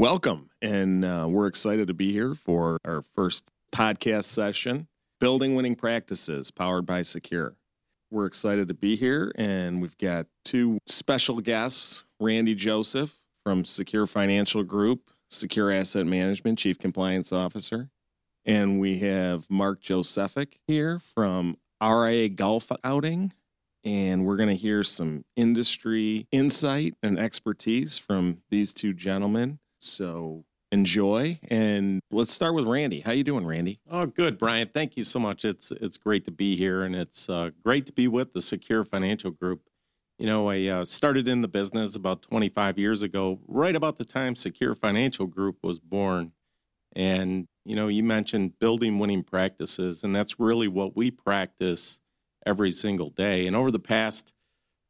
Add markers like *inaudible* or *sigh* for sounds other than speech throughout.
Welcome. And uh, we're excited to be here for our first podcast session Building Winning Practices, powered by Secure. We're excited to be here, and we've got two special guests Randy Joseph from Secure Financial Group, Secure Asset Management, Chief Compliance Officer. And we have Mark Josefczyk here from RIA Golf Outing. And we're going to hear some industry insight and expertise from these two gentlemen. So enjoy and let's start with Randy. How you doing, Randy? Oh, good, Bryan. Thank you so much. It's it's great to be here, and it's uh, great to be with the Secure Financial Group. You know, I uh, started in the business about 25 years ago, right about the time Secure Financial Group was born. And you know, you mentioned building winning practices, and that's really what we practice every single day. And over the past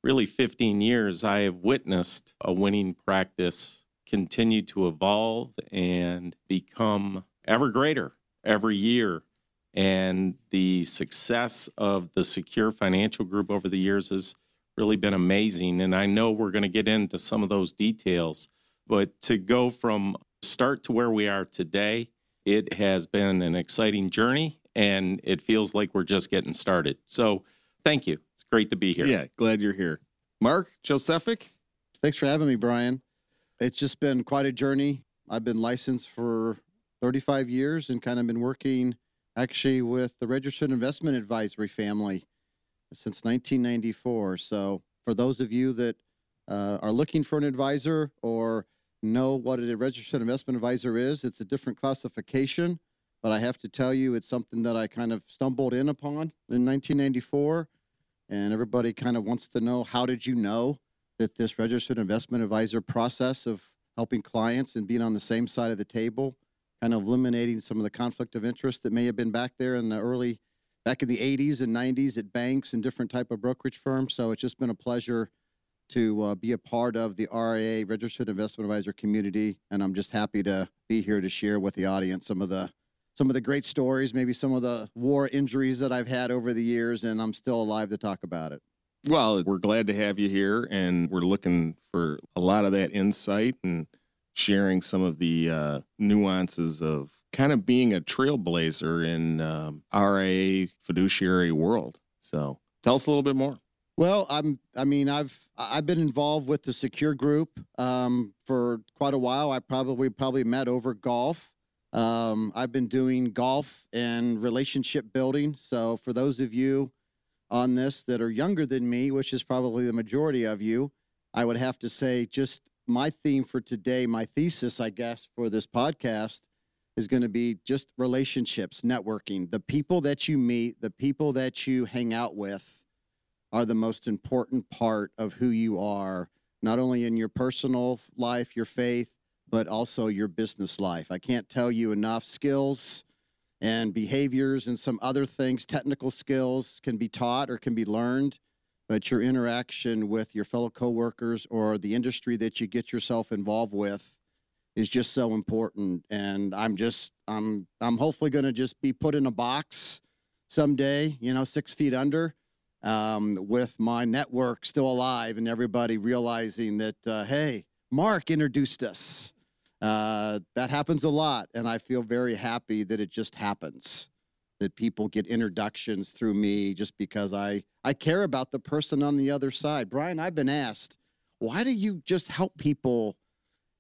really 15 years, I have witnessed a winning practice continue to evolve and become ever greater every year. And the success of the Secure Financial Group over the years has really been amazing. And I know we're going to get into some of those details, but to go from start to where we are today, it has been an exciting journey and it feels like we're just getting started. So thank you. It's great to be here. Yeah, glad you're here. Mark Josefczyk. Thanks for having me, Bryan. It's just been quite a journey. I've been licensed for 35 years and kind of been working actually with the Registered Investment Advisory family since 1994. So, for those of you that uh, are looking for an advisor or know what a registered investment advisor is, it's a different classification. But I have to tell you, it's something that I kind of stumbled in upon in 1994. And everybody kind of wants to know how did you know? That this registered investment advisor process of helping clients and being on the same side of the table, kind of eliminating some of the conflict of interest that may have been back there in the early, back in the 80s and 90s at banks and different type of brokerage firms. So it's just been a pleasure to uh, be a part of the RIA registered investment advisor community, and I'm just happy to be here to share with the audience some of the some of the great stories, maybe some of the war injuries that I've had over the years, and I'm still alive to talk about it. Well, we're glad to have you here, and we're looking for a lot of that insight and sharing some of the uh, nuances of kind of being a trailblazer in um, RIA fiduciary world. So, tell us a little bit more. Well, I'm. I mean, I've I've been involved with the Secure Group um, for quite a while. I probably probably met over golf. Um, I've been doing golf and relationship building. So, for those of you on this that are younger than me, which is probably the majority of you, I would have to say just my theme for today, my thesis, I guess, for this podcast is going to be just relationships, networking. The people that you meet, the people that you hang out with are the most important part of who you are, not only in your personal life, your faith, but also your business life. I can't tell you enough skills and behaviors and some other things, technical skills can be taught or can be learned, but your interaction with your fellow coworkers or the industry that you get yourself involved with is just so important. And I'm just I'm I'm hopefully going to just be put in a box someday, you know, six feet under. Um, with my network still alive and everybody realizing that, uh, hey, Mark introduced us. Uh, that happens a lot, and I feel very happy that it just happens. That people get introductions through me just because I I care about the person on the other side. Bryan, I've been asked, why do you just help people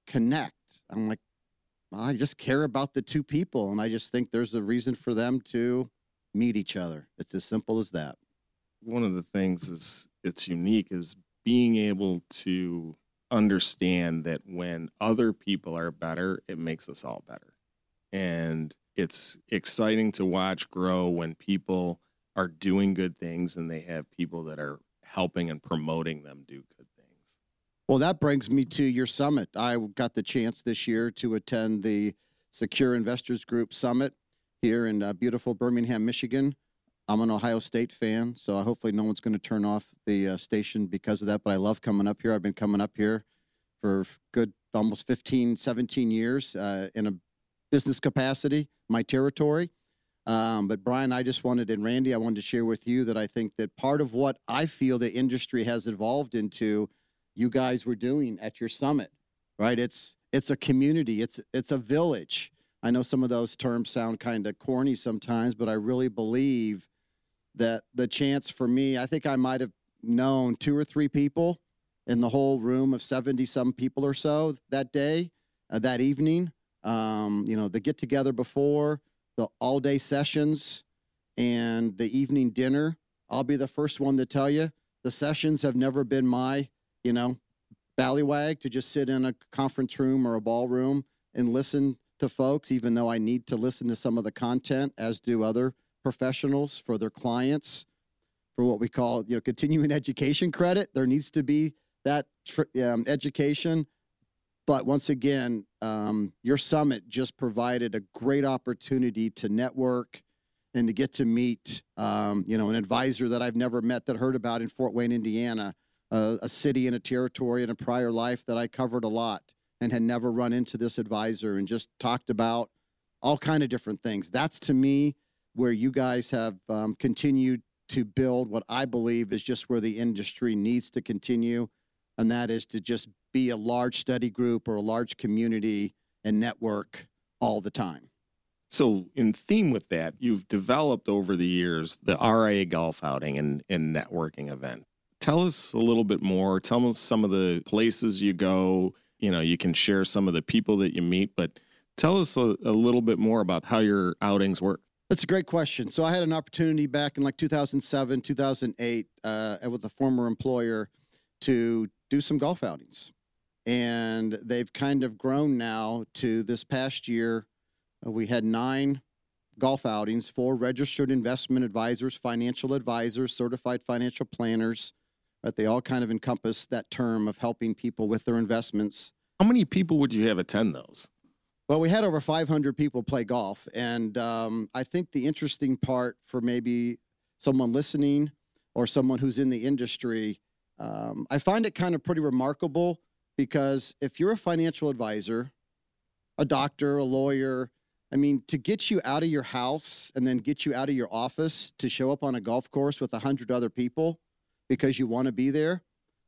connect? I'm like, I just care about the two people, and I just think there's a reason for them to meet each other. It's as simple as that. One of the things is it's unique is being able to understand that when other people are better, it makes us all better. And it's exciting to watch grow when people are doing good things and they have people that are helping and promoting them do good things. Well, that brings me to your summit. I got the chance this year to attend the Secure Investors Group Summit here in uh, beautiful Birmingham, Michigan. I'm an Ohio State fan, so hopefully no one's going to turn off the uh, station because of that. But I love coming up here. I've been coming up here for good almost 15, 17 years uh, in a business capacity, my territory. Um, but Bryan, I just wanted, and Randy, I wanted to share with you that I think that part of what I feel the industry has evolved into, you guys were doing at your summit, right? It's it's a community. It's it's a village. I know some of those terms sound kind of corny sometimes, but I really believe that the chance for me, I think I might have known two or three people in the whole room of 70 some people or so that day, uh, that evening. Um, you know, the get together before, the all day sessions, and the evening dinner. I'll be the first one to tell you the sessions have never been my, you know, ballywag to just sit in a conference room or a ballroom and listen to folks, even though I need to listen to some of the content, as do other professionals for their clients. For what we call, you know, continuing *laughs* education credit, there needs to be that um, education. But once again, um, your summit just provided a great opportunity to network and to get to meet, um, you know, an advisor that I've never met that heard about in Fort Wayne, Indiana, a city and a territory in a prior life that I covered a lot and had never run into this advisor and just talked about all kind of different things. That's to me where you guys have um, continued to build what I believe is just where the industry needs to continue, and that is to just be a large study group or a large community and network all the time. So, in theme with that, you've developed over the years the RIA golf outing and, and networking event. Tell us a little bit more. Tell us some of the places you go. You know, you can share some of the people that you meet, but tell us a, a little bit more about how your outings work. That's a great question. So I had an opportunity back in like 2007, 2008, uh, with a former employer to do some golf outings. And they've kind of grown now to this past year. Uh, we had nine golf outings, for registered investment advisors, financial advisors, certified financial planners. Right? They all kind of encompass that term of helping people with their investments. How many people would you have attend those? Well, we had over 500 people play golf. And um, I think the interesting part for maybe someone listening or someone who's in the industry, um, I find it kind of pretty remarkable because if you're a financial advisor, a doctor, a lawyer, I mean, to get you out of your house and then get you out of your office to show up on a golf course with 100 other people because you want to be there,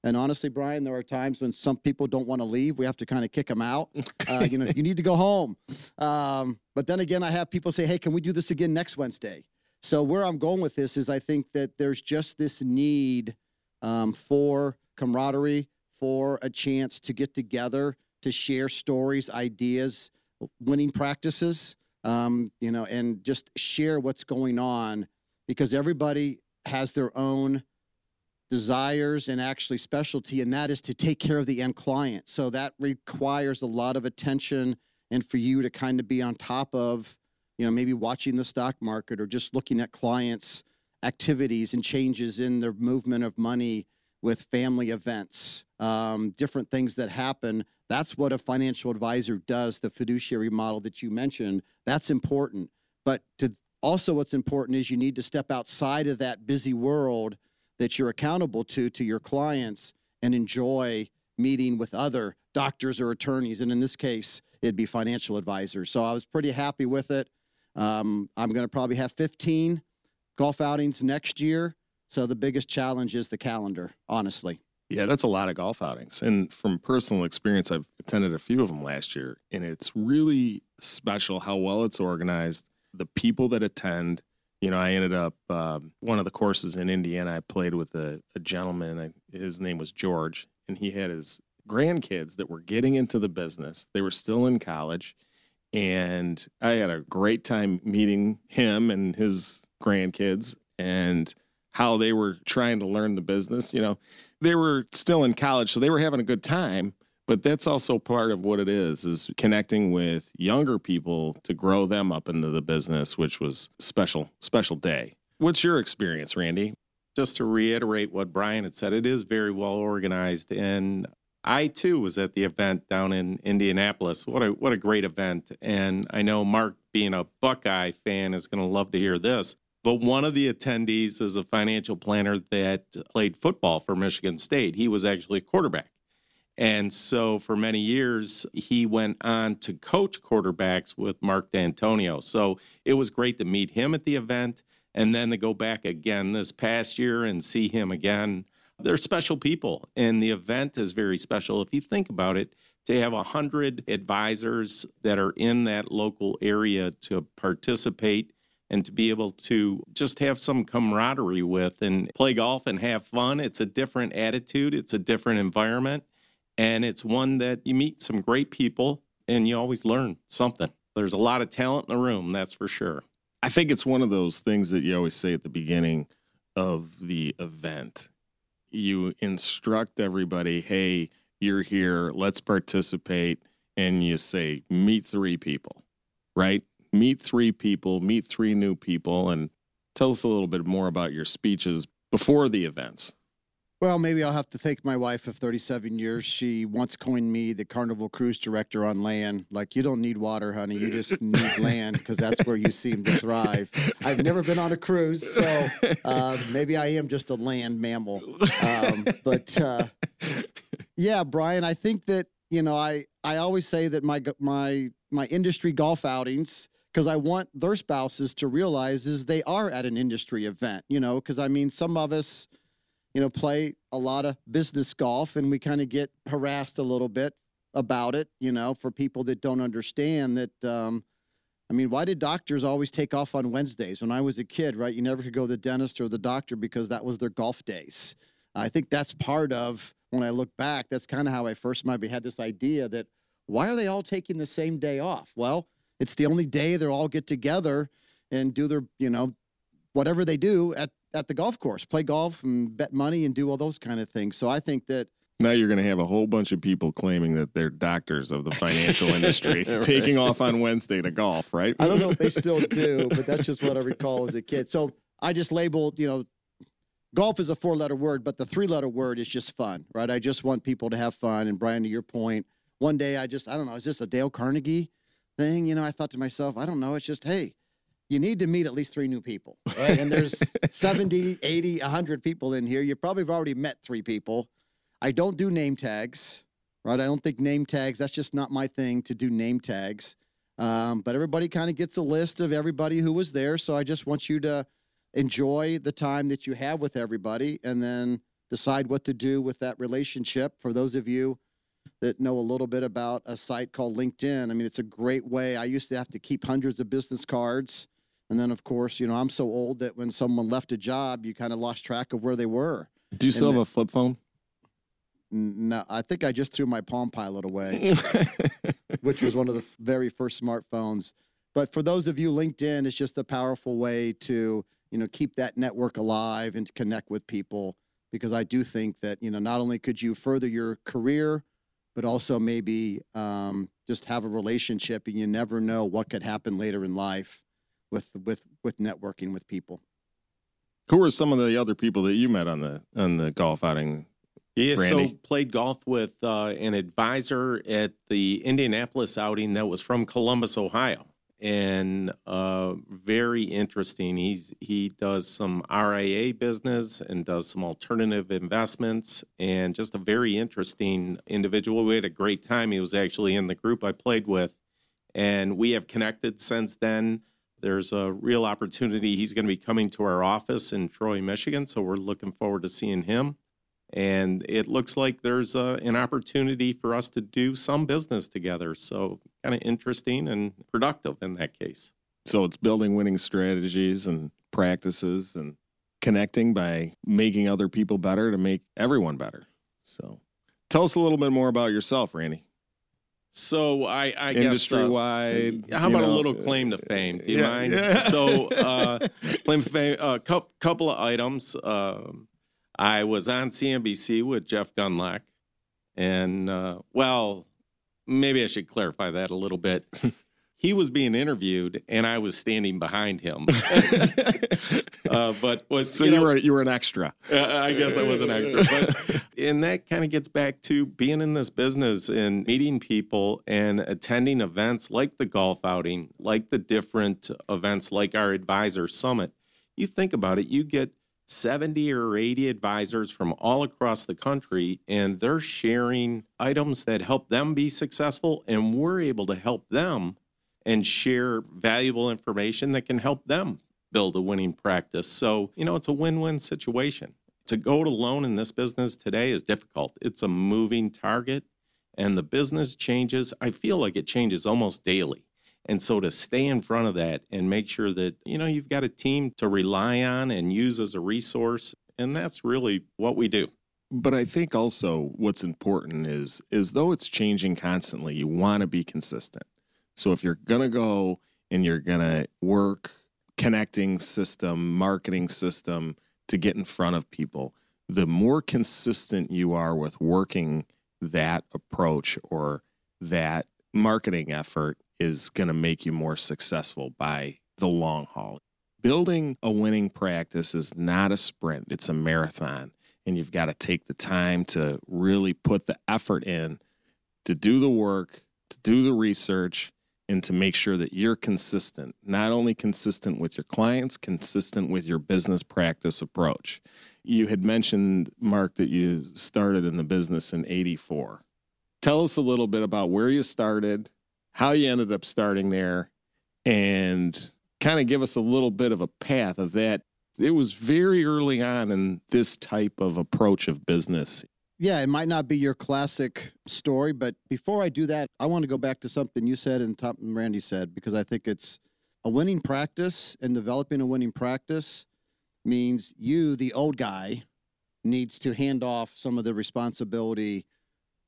and honestly, Bryan, there are times when some people don't want to leave. We have to kind of kick them out. *laughs* Uh, you know, you need to go home. Um, but then again, I have people say, "Hey, can we do this again next Wednesday?" So where I'm going with this is, I think that there's just this need um, for camaraderie, for a chance to get together, to share stories, ideas, winning practices, um, you know, and just share what's going on because everybody has their own desires and actually specialty, and that is to take care of the end client. So that requires a lot of attention and for you to kind of be on top of, you know, maybe watching the stock market or just looking at clients' activities and changes in their movement of money with family events, um, different things that happen. That's what a financial advisor does, the fiduciary model that you mentioned. That's important. But to also, what's important is you need to step outside of that busy world that you're accountable to to your clients and enjoy meeting with other doctors or attorneys and in this case it'd be financial advisors. So i was pretty happy with it. Um, i'm going to probably have 15 golf outings next year. So the biggest challenge is the calendar honestly. Yeah that's a lot of golf outings. And from personal experience i've attended a few of them last year and it's really special how well it's organized the people that attend you know, I ended up um, one of the courses in Indiana. I played with a, a gentleman. I, his name was George, and he had his grandkids that were getting into the business. They were still in college, and I had a great time meeting him and his grandkids and how they were trying to learn the business. You know, they were still in college, so they were having a good time but that's also part of what it is is connecting with younger people to grow them up into the business which was special special day. What's your experience randy? Just to reiterate what bryan had said it is very well organized and i too was at the event down in indianapolis. What a what a great event. And i know mark being a buckeye fan is going to love to hear this but one of the attendees is a financial planner that played football for michigan state. He was actually a quarterback and so for many years, he went on to coach quarterbacks with Mark Dantonio. So it was great to meet him at the event and then to go back again this past year and see him again. They're special people, and the event is very special. If you think about it, to have 100 advisors that are in that local area to participate and to be able to just have some camaraderie with and play golf and have fun. It's a different attitude, it's a different environment, and it's one that you meet some great people and you always learn something. There's a lot of talent in the room, that's for sure. I think it's one of those things that you always say at the beginning of the event. You instruct everybody, hey, you're here, let's participate. And you say, meet three people, right? Meet three people, meet three new people, and tell us a little bit more about your speeches before the events. Well, maybe I'll have to thank my wife of 37 years. She once coined me the Carnival Cruise Director on land. Like, you don't need water, honey. You just need *laughs* land because that's where you seem to thrive. I've never been on a cruise, so uh, maybe I am just a land mammal. Um, but uh, yeah, Bryan, I think that you know, I I always say that my my my industry golf outings because I want their spouses to realize is they are at an industry event. You know, because I mean, some of us you know, play a lot of business golf and we kind of get harassed a little bit about it, you know, for people that don't understand that. Um, I mean, why did doctors always take off on Wednesdays? When I was a kid, right, you never could go to the dentist or the doctor because that was their golf days. I think that's part of when I look back, that's kind of how I first maybe had this idea that why are they all taking the same day off? Well, it's the only day they all get together and do their, you know, whatever they do at at the golf course, play golf and bet money and do all those kind of things. So I think that now you're going to have a whole bunch of people claiming that they're doctors of the financial industry *laughs* right. taking off on Wednesday to golf, right? I don't know if they still do, but that's just what I recall as a kid. So I just labeled, you know, golf is a four letter word, but the three letter word is just fun, right? I just want people to have fun. And Bryan, to your point, one day I just, I don't know, is this a Dale Carnegie thing? You know, I thought to myself, I don't know. It's just, hey, you need to meet at least three new people, *laughs* right? and there's 70, 80, 100 people in here. You probably have already met three people. I don't do name tags, right? I don't think name tags, that's just not my thing to do name tags. Um, but everybody kind of gets a list of everybody who was there. So I just want you to enjoy the time that you have with everybody and then decide what to do with that relationship. For those of you that know a little bit about a site called LinkedIn, I mean, it's a great way. I used to have to keep hundreds of business cards and then, of course, you know, I'm so old that when someone left a job, you kind of lost track of where they were. Do you still and have a flip phone? No, I think I just threw my Palm Pilot away, *laughs* which was one of the very first smartphones. But for those of you, LinkedIn is just a powerful way to, you know, keep that network alive and to connect with people. Because I do think that, you know, not only could you further your career, but also maybe um, just have a relationship and you never know what could happen later in life with with with networking with people. Who are some of the other people that you met on the on the golf outing? Yeah, Randy? so played golf with uh, an advisor at the Indianapolis outing that was from Columbus, Ohio, and uh, very interesting. He's he does some RIA business and does some alternative investments, and just a very interesting individual. We had a great time. He was actually in the group I played with, and we have connected since then. There's a real opportunity. He's going to be coming to our office in Troy, Michigan. So we're looking forward to seeing him. And it looks like there's a, an opportunity for us to do some business together. So kind of interesting and productive in that case. So it's building winning strategies and practices and connecting by making other people better to make everyone better. So tell us a little bit more about yourself, Randy. So I, I industry guess, uh, wide. How about know, a little claim to fame? Do you yeah, mind? Yeah. So *laughs* uh, claim to fame. A uh, couple, couple of items. Uh, I was on CNBC with Jeff Gundlach, and uh, well, maybe I should clarify that a little bit. *laughs* he was being interviewed and I was standing behind him. *laughs* uh, but was so you, know, were you were an extra. Uh, I guess I was an extra. But, and that kind of gets back to being in this business and meeting people and attending events like the golf outing, like the different events like our advisor summit. You think about it, you get 70 or 80 advisors from all across the country, and they're sharing items that help them be successful, and we're able to help them and share valuable information that can help them build a winning practice. So, you know, it's a win win situation. To go it alone in this business today is difficult. It's a moving target. and the business changes. I feel like it changes almost daily. And so to stay in front of that and make sure that, you know, you've got a team to rely on and use as a resource. And that's really what we do. But I think also what's important is is though it's changing constantly, you want to be consistent. So if you're gonna go and you're gonna work connecting system, marketing system to get in front of people, the more consistent you are with working that approach or that marketing effort is going to make you more successful by the long haul. Building a winning practice is not a sprint, it's a marathon. And you've got to take the time to really put the effort in to do the work, to do the research, and to make sure that you're consistent, not only consistent with your clients, consistent with your business practice approach. You had mentioned, Mark, that you started in the business in 84. Tell us a little bit about where you started, how you ended up starting there, and kind of give us a little bit of a path of that. It was very early on in this type of approach of business. Yeah, it might not be your classic story, but before I do that, I want to go back to something you said and Tom and Randy said because I think it's a winning practice and developing a winning practice means you, the old guy, needs to hand off some of the responsibility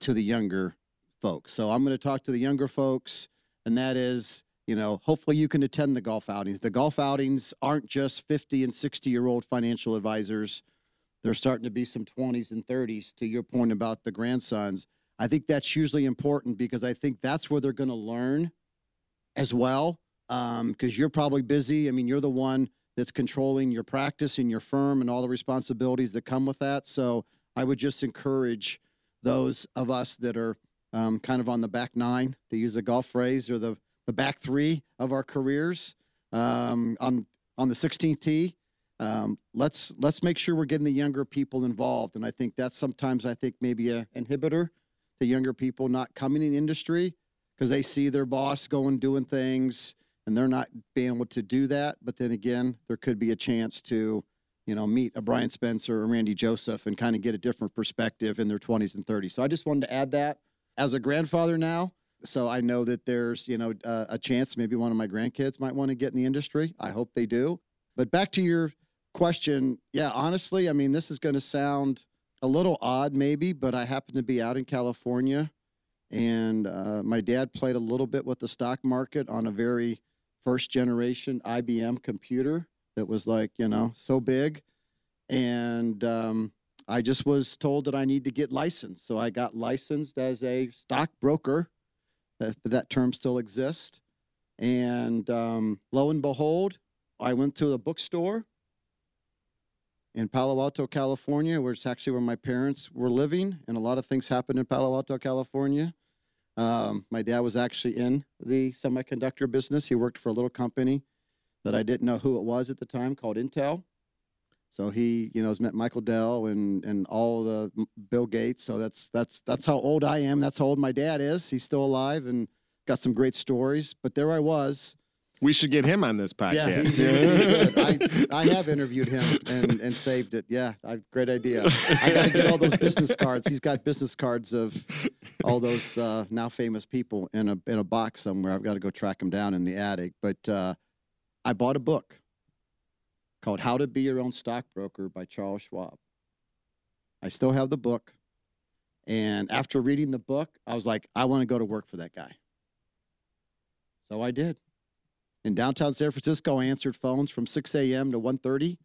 to the younger folks. So I'm going to talk to the younger folks, and that is, you know, hopefully you can attend the golf outings. The golf outings aren't just 50 and 60 year old financial advisors there's starting to be some 20s and 30s to your point about the grandsons. I think that's hugely important because i think that's where they're going to learn as well because um, you're probably busy. I mean you're the one that's controlling your practice and your firm and all the responsibilities that come with that. So i would just encourage those of us that are um, kind of on the back nine to use the golf phrase or the, the back three of our careers um, on on the 16th tee um, let's let's make sure we're getting the younger people involved. And i think that's sometimes i think maybe a inhibitor to younger people not coming in the industry because they see their boss going doing things and they're not being able to do that. But then again there could be a chance to you know meet a bryan spencer or randy joseph and kind of get a different perspective in their 20s and 30s so i just wanted to add that. As a grandfather now so i know that there's you know uh, a chance maybe one of my grandkids might want to get in the industry. I hope they do. But back to your question, yeah, honestly, I mean, this is going to sound a little odd, maybe, but I happen to be out in California, and uh, my dad played a little bit with the stock market on a very first generation IBM computer that was like, you know, so big. And um, I just was told that I need to get licensed. So I got licensed as a stockbroker, if that term still exists. And um, lo and behold, I went to the bookstore in Palo Alto, California, where it's actually where my parents were living, and a lot of things happened in Palo Alto, California. Um, my dad was actually in the semiconductor business. He worked for a little company that I didn't know who it was at the time called Intel. So he, you know, has met Michael Dell and and all the Bill Gates. So that's that's that's how old I am. That's how old my dad is. He's still alive and got some great stories. But there I was, we should get him on this podcast. Yeah, he, I, I have interviewed him and, and saved it. Yeah, I, great idea. I got to get all those business cards. He's got business cards of all those uh, now famous people in a in a box somewhere. I've got to go track him down in the attic. But uh, I bought a book called "How to Be Your Own Stockbroker" by Charles Schwab. I still have the book, and after reading the book, I was like, I want to go to work for that guy. So I did in downtown San Francisco. I answered phones from 6 a.m. to 1:30.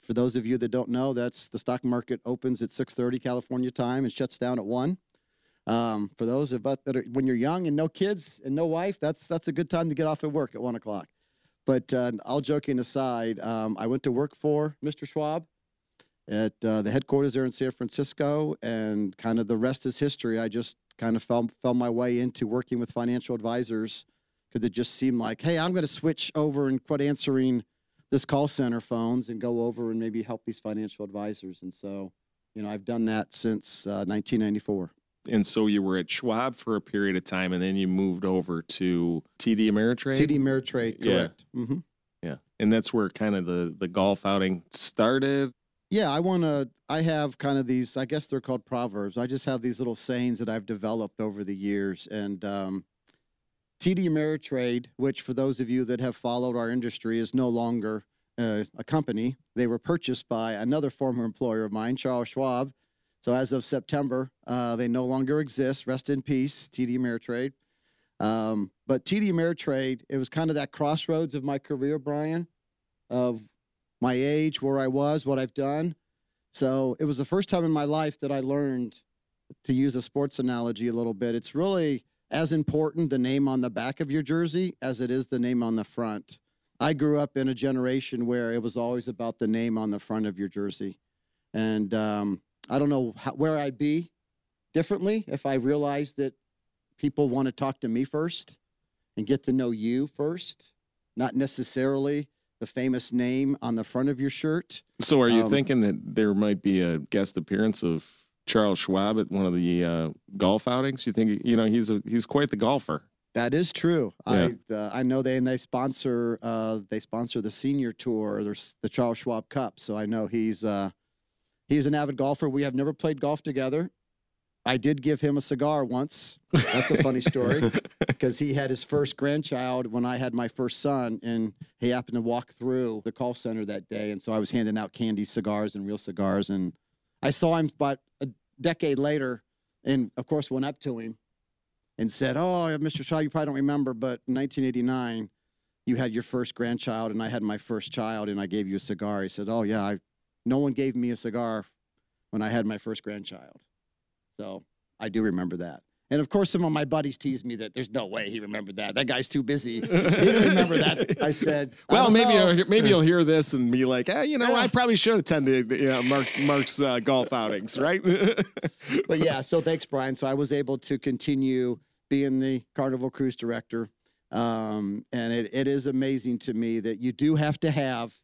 For those of you that don't know, that's the stock market opens at 6:30 California time and shuts down at one. Um, for those of us that are when you're young and no kids and no wife, that's that's a good time to get off at work at one o'clock. But uh, all joking aside, um, I went to work for Mr. Schwab at uh, the headquarters there in San Francisco, and kind of the rest is history. I just kind of fell fell my way into working with financial advisors because it just seemed like, hey, I'm going to switch over and quit answering this call center phones and go over and maybe help these financial advisors. And so, you know, I've done that since uh, 1994. And so you were at Schwab for a period of time, and then you moved over to TD Ameritrade. TD Ameritrade, correct. Yeah. Mm-hmm. Yeah, and that's where kind of the the golf outing started. Yeah, I want to. I have kind of these. I guess they're called proverbs. I just have these little sayings that I've developed over the years, and um, TD Ameritrade, which for those of you that have followed our industry, is no longer uh, a company. They were purchased by another former employer of mine, Charles Schwab. So as of September, uh, they no longer exist. Rest in peace, TD Ameritrade. Um, but TD Ameritrade, it was kind of that crossroads of my career, Bryan, of my age, where I was, what I've done. So it was the first time in my life that I learned to use a sports analogy a little bit. It's really as important the name on the back of your jersey as it is the name on the front. I grew up in a generation where it was always about the name on the front of your jersey. And um, I don't know how, where I'd be differently if I realized that people want to talk to me first and get to know you first, not necessarily the famous name on the front of your shirt. So, are you Um, thinking that there might be a guest appearance of Charles Schwab at one of the uh, golf outings? You think you know he's a he's quite the golfer. That is true. Yeah. I uh, I know they and they sponsor uh, they sponsor the senior tour. There's the Charles Schwab Cup, so I know he's uh, he's an avid golfer. We have never played golf together. I did give him a cigar once. That's a funny story *laughs* because he had his first grandchild when I had my first son, and he happened to walk through the call center that day, and so I was handing out candy cigars and real cigars, and I saw him about a decade later, and of course went up to him and said, "Oh, Mr. Schwab, you probably don't remember, but in 1989, you had your first grandchild, and I had my first child, and I gave you a cigar." He said, "Oh yeah, I, no one gave me a cigar when I had my first grandchild." So I do remember that. And of course, some of my buddies teased me that there's no way he remembered that. That guy's too busy. *laughs* He didn't remember that. I said, Well, don't maybe know. you'll, maybe you'll hear this and be like, eh, you know, I probably should attend you know, Mark Mark's uh, golf outings, right? *laughs* but yeah, so thanks, Bryan. So I was able to continue being the Carnival Cruise Director. Um, and it, it is amazing to me that you do have to have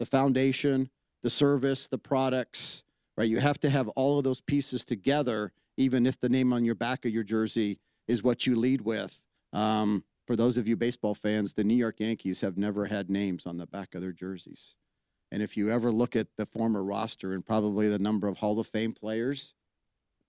the foundation, the service, the products, right? You have to have all of those pieces together, even if the name on your back of your jersey is what you lead with. Um, for those of you baseball fans, the New York Yankees have never had names on the back of their jerseys. And if you ever look at the former roster and probably the number of Hall of Fame players,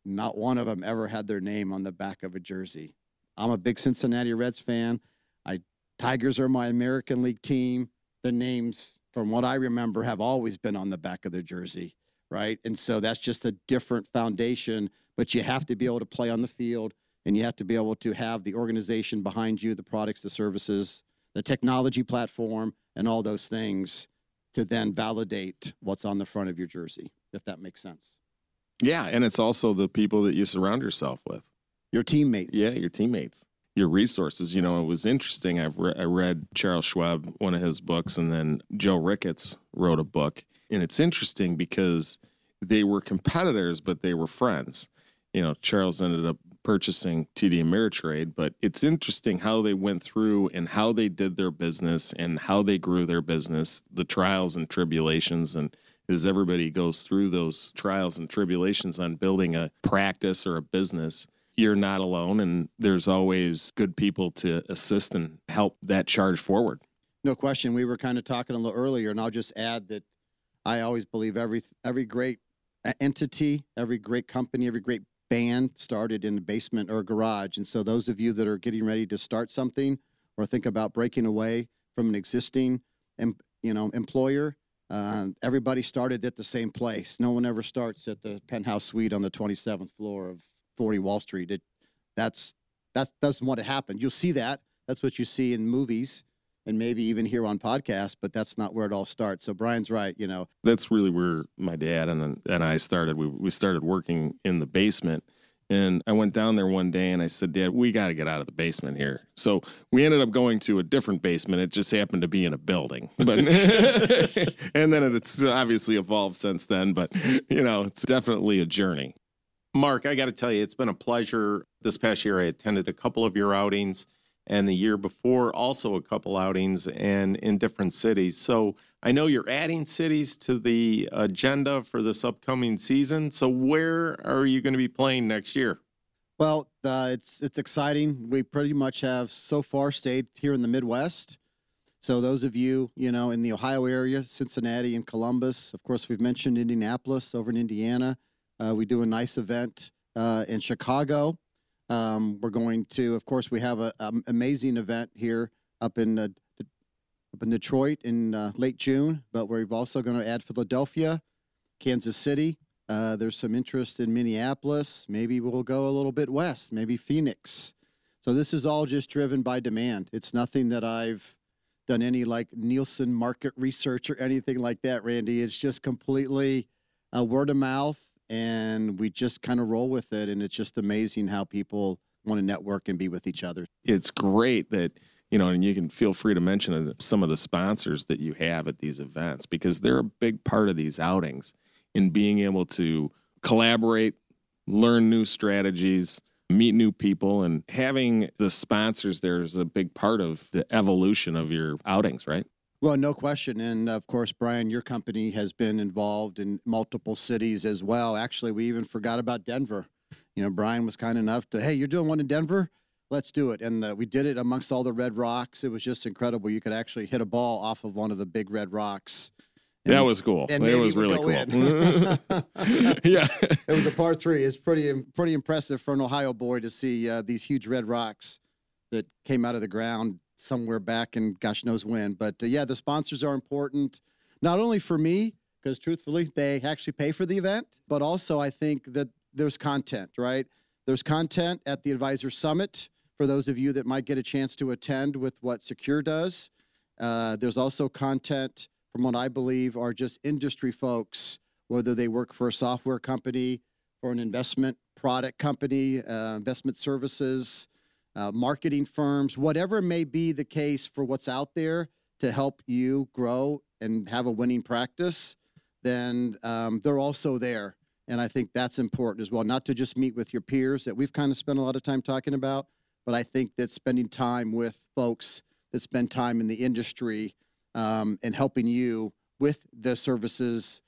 not one of them ever had their name on the back of a jersey. I'm a big Cincinnati Reds fan. I Tigers are my American League team. The names, from what I remember, have always been on the back of their jersey, right? And so that's just a different foundation. But you have to be able to play on the field, and you have to be able to have the organization behind you, the products, the services, the technology platform, and all those things to then validate what's on the front of your jersey, if that makes sense. yeah, and it's also the people that you surround yourself with. Your teammates. Yeah, your teammates, your resources. You know, it was interesting. I've re- I read Charles Schwab, one of his books, and then Joe Ricketts wrote a book, and it's interesting because they were competitors, but they were friends. You know, Charles ended up purchasing TD Ameritrade, but it's interesting how they went through and how they did their business and how they grew their business, the trials and tribulations, and as everybody goes through those trials and tribulations on building a practice or a business you're not alone and there's always good people to assist and help that charge forward No question. We were kind of talking a little earlier, and I'll just add that I always believe every every great entity, every great company, every great band started in the basement or garage. And so, those of you that are getting ready to start something or think about breaking away from an existing, you know, employer, uh, everybody started at the same place. No one ever starts at the penthouse suite on the 27th floor of 40 Wall Street. It, that's that doesn't what happened. You'll see that. That's what you see in movies and maybe even here on podcast, but that's not where it all starts. So Bryan's right. You know, that's really where my dad and and I started we we started working in the basement and I went down there one day and I said dad we got to get out of the basement here so we ended up going to a different basement it just happened to be in a building but *laughs* and then it's obviously evolved since then but you know it's definitely a journey Mark, I got to tell you, it's been a pleasure. This past year, I attended a couple of your outings, and the year before, also a couple outings, and in different cities. So I know you're adding cities to the agenda for this upcoming season. So where are you going to be playing next year? well, uh, it's it's exciting. We pretty much have so far stayed here in the Midwest. So those of you, you know, in the Ohio area, Cincinnati and Columbus, of course, we've mentioned Indianapolis over in Indiana. Uh, we do a nice event uh, in Chicago. Um, we're going to, of course, we have an amazing event here up in uh, up in Detroit in uh, late June, but we're also going to add Philadelphia, Kansas City. Uh, there's some interest in Minneapolis. Maybe we'll go a little bit west, maybe Phoenix. So this is all just driven by demand. It's nothing that I've done any like Nielsen market research or anything like that, Randy. It's just completely uh, word of mouth, and we just kind of roll with it. And it's just amazing how people want to network and be with each other. It's great that you know, and you can feel free to mention some of the sponsors that you have at these events because they're a big part of these outings in being able to collaborate, learn new strategies, meet new people, and having the sponsors there is a big part of the evolution of your outings, right? Well, no question. And of course, Bryan, your company has been involved in multiple cities as well. Actually, we even forgot about Denver. You know, Bryan was kind enough to, hey, you're doing one in Denver? let's do it. And uh, we did it amongst all the red rocks. It was just incredible. You could actually hit a ball off of one of the big red rocks. And, that was cool. It was really cool. *laughs* yeah, it was a par three. It's pretty pretty impressive for an Ohio boy to see uh, these huge red rocks that came out of the ground somewhere back and gosh knows when. But uh, yeah, the sponsors are important, not only for me because truthfully they actually pay for the event, but also I think that there's content. Right, there's content at the Advisor Summit for those of you that might get a chance to attend with what Secure does. Uh, there's also content from what I believe are just industry folks, whether they work for a software company or an investment product company, uh, investment services, uh, marketing firms, whatever may be the case for what's out there to help you grow and have a winning practice, then um, they're also there. And I think that's important as well, not to just meet with your peers that we've kind of spent a lot of time talking about, but I think that spending time with folks that spend time in the industry um, and helping you with the services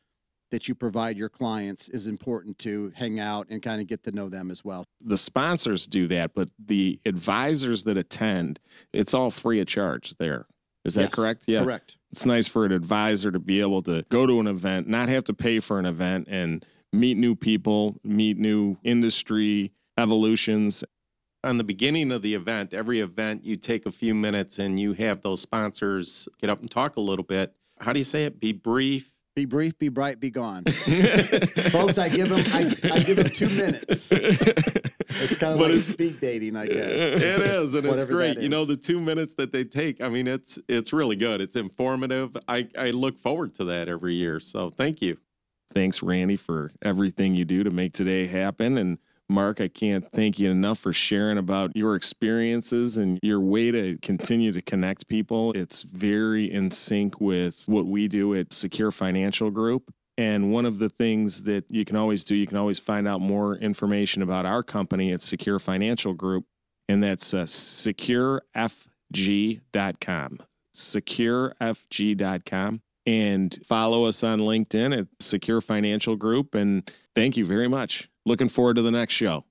that you provide your clients is important to hang out and kind of get to know them as well. The sponsors do that, but the advisors that attend, it's all free of charge there. Is that yes, correct? Yeah. Correct. It's nice for an advisor to be able to go to an event, not have to pay for an event and meet new people, meet new industry evolutions on the beginning of the event, every event, you take a few minutes and you have those sponsors get up and talk a little bit. How do you say it? Be brief. Be brief, be bright, be gone. *laughs* Folks, I give them I, I, give them two minutes. It's kind of but like speed dating, I guess. It is, and it's great. You know, the two minutes that they take, I mean, it's it's really good. It's informative. I, I look forward to that every year. So thank you. Thanks, Randy, for everything you do to make today happen. And Mark, I can't thank you enough for sharing about your experiences and your way to continue to connect people. It's very in sync with what we do at Secure Financial Group. And one of the things that you can always do, you can always find out more information about our company at Secure Financial Group, and that's uh, securefg.com. Securefg.com. And follow us on LinkedIn at Secure Financial Group. And thank you very much. Looking forward to the next show.